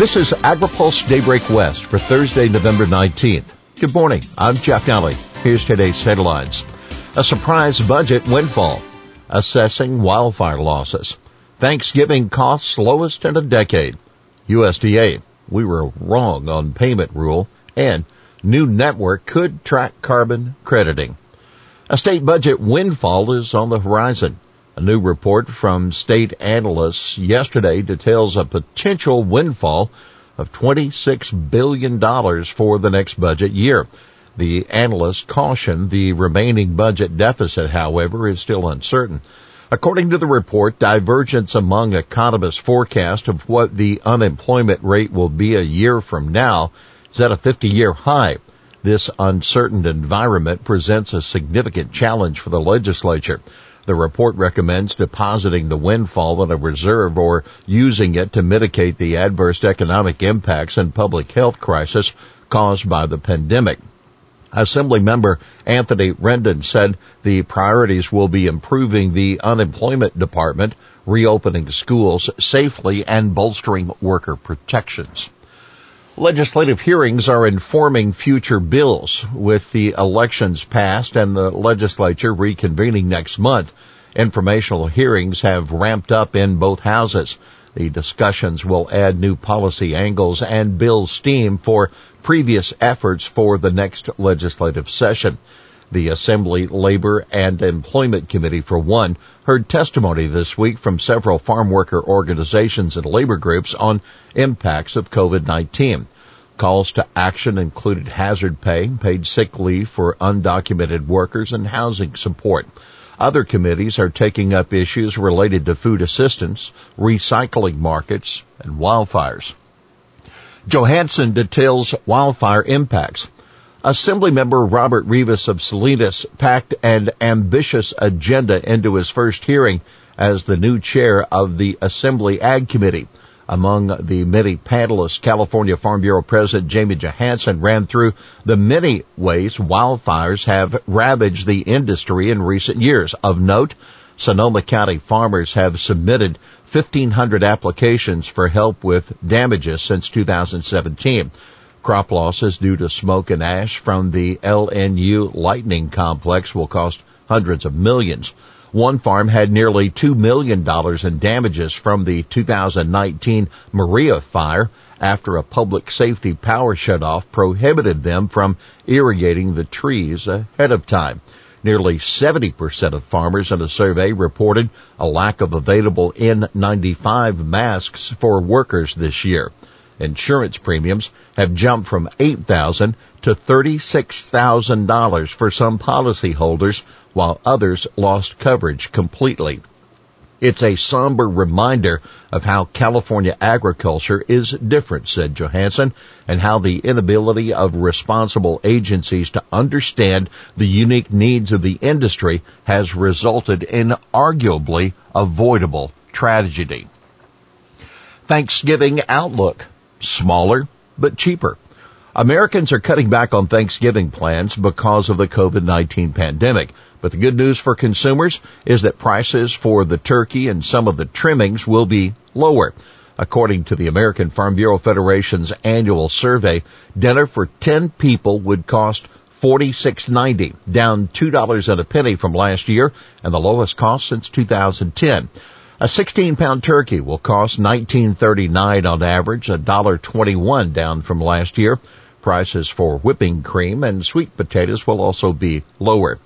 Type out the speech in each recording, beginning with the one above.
This is AgriPulse Daybreak West for Thursday, November 19th. Good morning. I'm Jeff Nalley. Here's today's headlines. A surprise budget windfall. Assessing wildfire losses. Thanksgiving costs lowest in a decade. USDA. We were wrong on payment rule and new network could track carbon crediting. A state budget windfall is on the horizon. A new report from state analysts yesterday details a potential windfall of $26 billion for the next budget year. The analysts caution the remaining budget deficit, however, is still uncertain. According to the report, divergence among economists' forecast of what the unemployment rate will be a year from now is at a 50-year high. This uncertain environment presents a significant challenge for the legislature. The report recommends depositing the windfall in a reserve or using it to mitigate the adverse economic impacts and public health crisis caused by the pandemic. Assembly member Anthony Rendon said the priorities will be improving the unemployment department, reopening schools safely, and bolstering worker protections. Legislative hearings are informing future bills. With the elections passed and the legislature reconvening next month, informational hearings have ramped up in both houses. The discussions will add new policy angles and build steam for previous efforts for the next legislative session. The Assembly Labor and Employment Committee, for one, heard testimony this week from several farm worker organizations and labor groups on impacts of COVID-19. Calls to action included hazard pay, paid sick leave for undocumented workers, and housing support. Other committees are taking up issues related to food assistance, recycling markets, and wildfires. Johansson details wildfire impacts. Assemblymember Robert Rivas of Salinas packed an ambitious agenda into his first hearing as the new chair of the Assembly Ag Committee. Among the many panelists, California Farm Bureau President Jamie Johansson ran through the many ways wildfires have ravaged the industry in recent years. Of note, Sonoma County farmers have submitted 1,500 applications for help with damages since 2017. Crop losses due to smoke and ash from the LNU lightning complex will cost hundreds of millions. One farm had nearly $2 million in damages from the 2019 Maria fire after a public safety power shutoff prohibited them from irrigating the trees ahead of time. Nearly 70% of farmers in a survey reported a lack of available N95 masks for workers this year. Insurance premiums have jumped from 8,000 to $36,000 for some policyholders while others lost coverage completely. It's a somber reminder of how California agriculture is different, said Johansson, and how the inability of responsible agencies to understand the unique needs of the industry has resulted in arguably avoidable tragedy. Thanksgiving outlook. Smaller, but cheaper. Americans are cutting back on Thanksgiving plans because of the COVID-19 pandemic. But the good news for consumers is that prices for the turkey and some of the trimmings will be lower. According to the American Farm Bureau Federation's annual survey, dinner for 10 people would cost $46.90, down $2 and a penny from last year and the lowest cost since 2010. A 16 pound turkey will cost $19.39 on average, $1.21 down from last year. Prices for whipping cream and sweet potatoes will also be lower.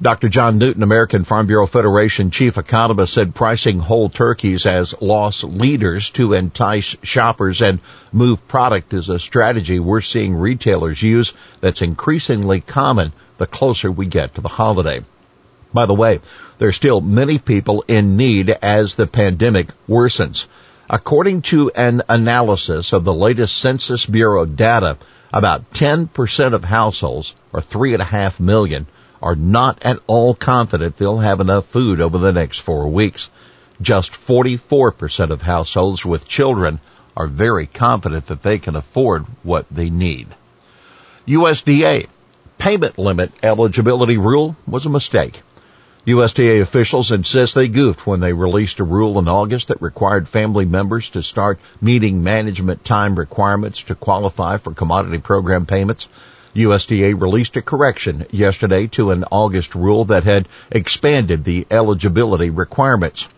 Dr. John Newton, American Farm Bureau Federation chief economist, said pricing whole turkeys as loss leaders to entice shoppers and move product is a strategy we're seeing retailers use that's increasingly common the closer we get to the holiday. By the way, there are still many people in need as the pandemic worsens. According to an analysis of the latest Census Bureau data, about 10% of households, or three and a half million, are not at all confident they'll have enough food over the next four weeks. Just 44% of households with children are very confident that they can afford what they need. USDA payment limit eligibility rule was a mistake. USDA officials insist they goofed when they released a rule in August that required family members to start meeting management time requirements to qualify for commodity program payments. USDA released a correction yesterday to an August rule that had expanded the eligibility requirements.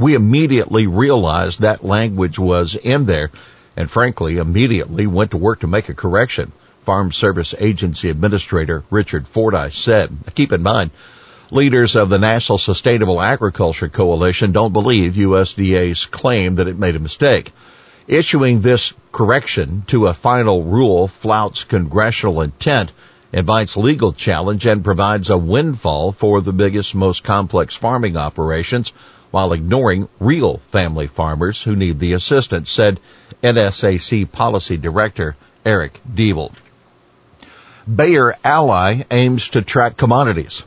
We immediately realized that language was in there and frankly immediately went to work to make a correction. Farm Service Agency Administrator Richard Fordyce said. Keep in mind, Leaders of the National Sustainable Agriculture Coalition don't believe USDA's claim that it made a mistake. Issuing this correction to a final rule flouts congressional intent, invites legal challenge, and provides a windfall for the biggest, most complex farming operations while ignoring real family farmers who need the assistance, said NSAC Policy Director Eric Deeble. Bayer Ally aims to track commodities.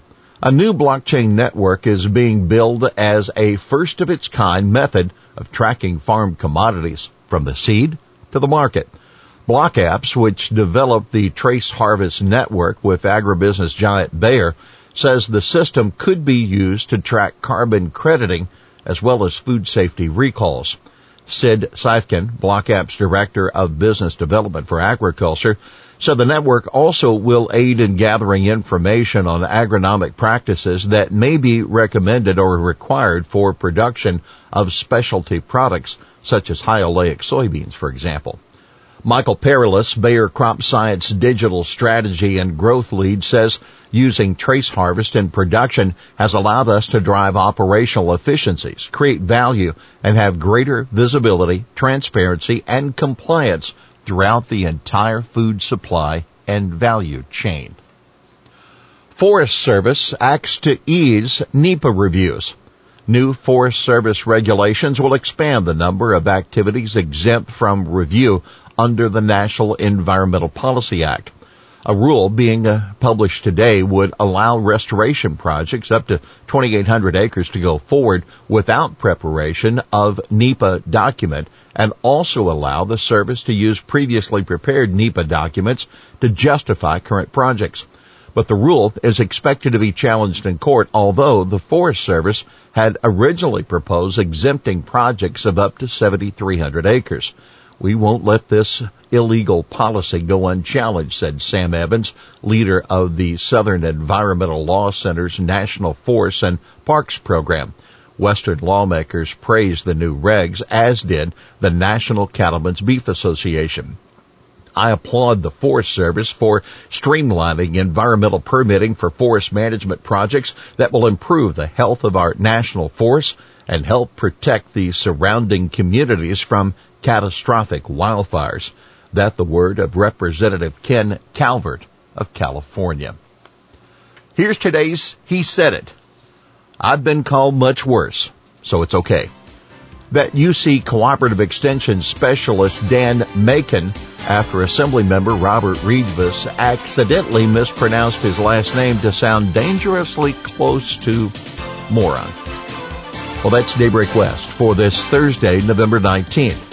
A new blockchain network is being built as a first of its kind method of tracking farm commodities from the seed to the market. BlockApps, which developed the Trace Harvest network with agribusiness giant Bayer, says the system could be used to track carbon crediting as well as food safety recalls. Sid Seifkin, BlockApps Director of Business Development for Agriculture, so the network also will aid in gathering information on agronomic practices that may be recommended or required for production of specialty products such as high oleic soybeans, for example. Michael Perilous, Bayer Crop Science Digital Strategy and Growth Lead says using trace harvest in production has allowed us to drive operational efficiencies, create value, and have greater visibility, transparency, and compliance throughout the entire food supply and value chain. Forest Service acts to ease NEPA reviews. New Forest Service regulations will expand the number of activities exempt from review under the National Environmental Policy Act. A rule being uh, published today would allow restoration projects up to 2,800 acres to go forward without preparation of NEPA document and also allow the service to use previously prepared NEPA documents to justify current projects. But the rule is expected to be challenged in court, although the Forest Service had originally proposed exempting projects of up to 7,300 acres. We won't let this illegal policy go unchallenged, said Sam Evans, leader of the Southern Environmental Law Center's National Forest and Parks Program. Western lawmakers praised the new regs, as did the National Cattlemen's Beef Association. I applaud the Forest Service for streamlining environmental permitting for forest management projects that will improve the health of our national forests and help protect the surrounding communities from catastrophic wildfires. That the word of Representative Ken Calvert of California. Here's today's He Said It. I've been called much worse, so it's okay. That UC Cooperative Extension Specialist Dan Macon, after Assembly Member Robert Rivas accidentally mispronounced his last name to sound dangerously close to moron. Well, that's Daybreak West for this Thursday, November 19th.